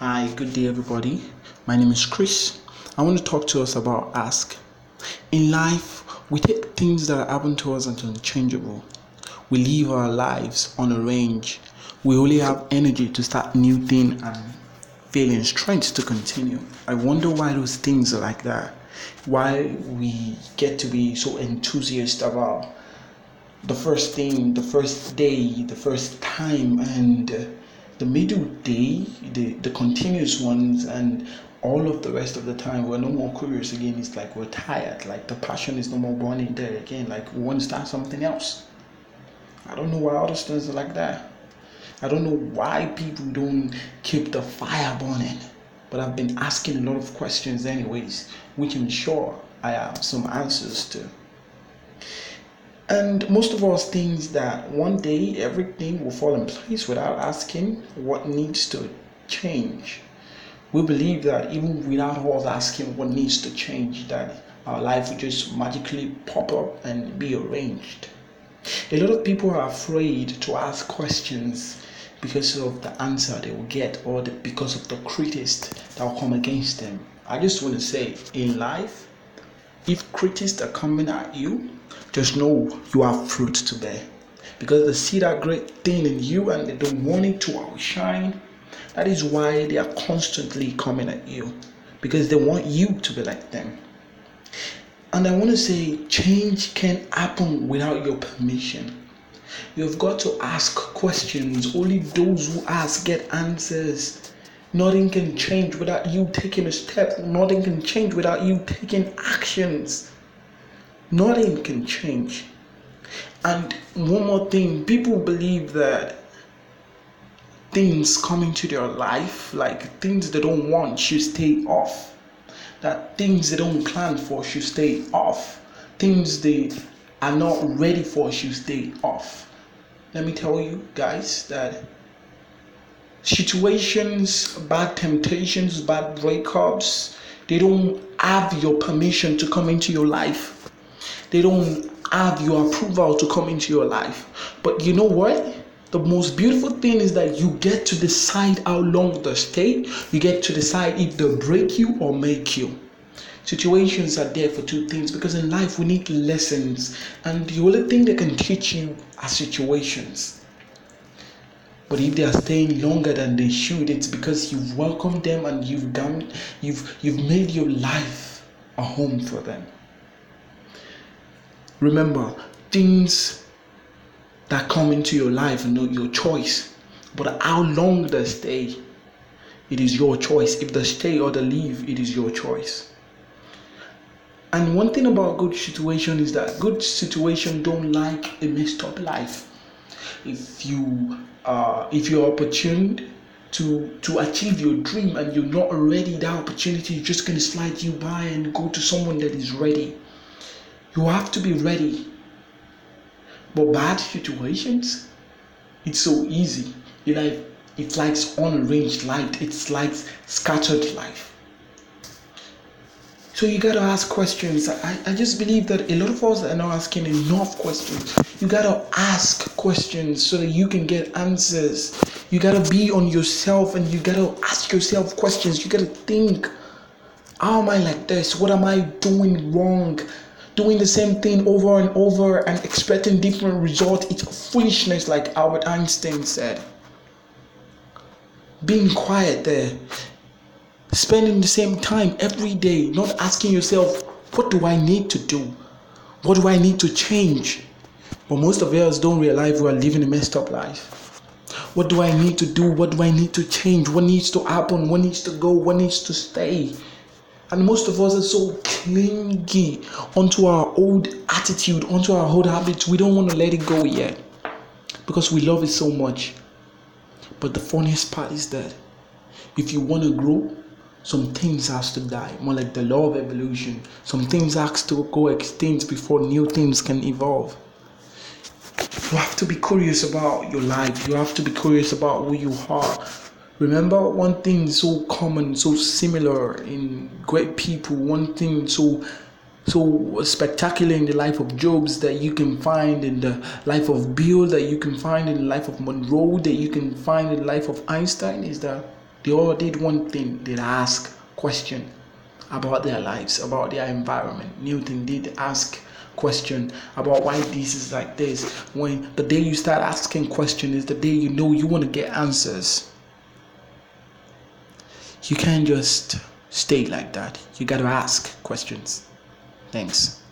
Hi, good day, everybody. My name is Chris. I want to talk to us about ask. In life, we take things that happen to us as unchangeable. We live our lives on a range. We only have energy to start new things and feeling strength to continue. I wonder why those things are like that. Why we get to be so enthusiastic about the first thing, the first day, the first time, and the middle day, the, the continuous ones, and all of the rest of the time, we're no more curious again. It's like we're tired, like the passion is no more burning there again, like we want to start something else. I don't know why other students are like that. I don't know why people don't keep the fire burning. But I've been asking a lot of questions, anyways, which I'm sure I have some answers to. And most of us think that one day everything will fall in place without asking what needs to change. We believe that even without us asking what needs to change, that our life will just magically pop up and be arranged. A lot of people are afraid to ask questions because of the answer they will get or the, because of the critics that will come against them. I just want to say in life, if critics are coming at you, just know you have fruit to bear. Because they see that great thing in you and they don't want it to outshine. That is why they are constantly coming at you. Because they want you to be like them. And I want to say change can happen without your permission. You've got to ask questions. Only those who ask get answers. Nothing can change without you taking a step. Nothing can change without you taking actions nothing can change. And one more thing, people believe that things come into their life, like things they don't want, should stay off. That things they don't plan for should stay off. Things they are not ready for should stay off. Let me tell you guys that situations, bad temptations, bad breakups, they don't have your permission to come into your life they don't have your approval to come into your life. But you know what? The most beautiful thing is that you get to decide how long they stay. You get to decide if they break you or make you. Situations are there for two things because in life we need lessons, and the only thing they can teach you are situations. But if they are staying longer than they should, it's because you've welcomed them and you've done, you've you've made your life a home for them. Remember, things that come into your life are not your choice. But how long they stay, it is your choice. If they stay or they leave, it is your choice. And one thing about good situation is that good situation don't like a messed up life. If you uh, if you're opportune to to achieve your dream and you're not ready, that opportunity is just gonna slide you by and go to someone that is ready. You have to be ready. But bad situations, it's so easy. You know, it's like unarranged light. It's like scattered life. So you gotta ask questions. I, I just believe that a lot of us are not asking enough questions. You gotta ask questions so that you can get answers. You gotta be on yourself and you gotta ask yourself questions. You gotta think, how am I like this? What am I doing wrong? doing the same thing over and over and expecting different results it's foolishness like albert einstein said being quiet there spending the same time every day not asking yourself what do i need to do? What do i need to change? But most of us don't realize we are living a messed up life. What do i need to do? What do i need to change? What needs to happen? What needs to go? What needs to stay? And most of us are so clingy onto our old attitude, onto our old habits. We don't want to let it go yet because we love it so much. But the funniest part is that if you want to grow, some things has to die. More like the law of evolution. Some things has to go extinct before new things can evolve. You have to be curious about your life. You have to be curious about who you are. Remember one thing so common, so similar in great people, one thing so so spectacular in the life of Jobs that you can find in the life of Bill, that you can find in the life of Monroe, that you can find in the life of Einstein is that They all did one thing, they ask question about their lives, about their environment. Newton did ask question about why this is like this. When the day you start asking question is the day you know you want to get answers. You can't just stay like that. You got to ask questions. Thanks.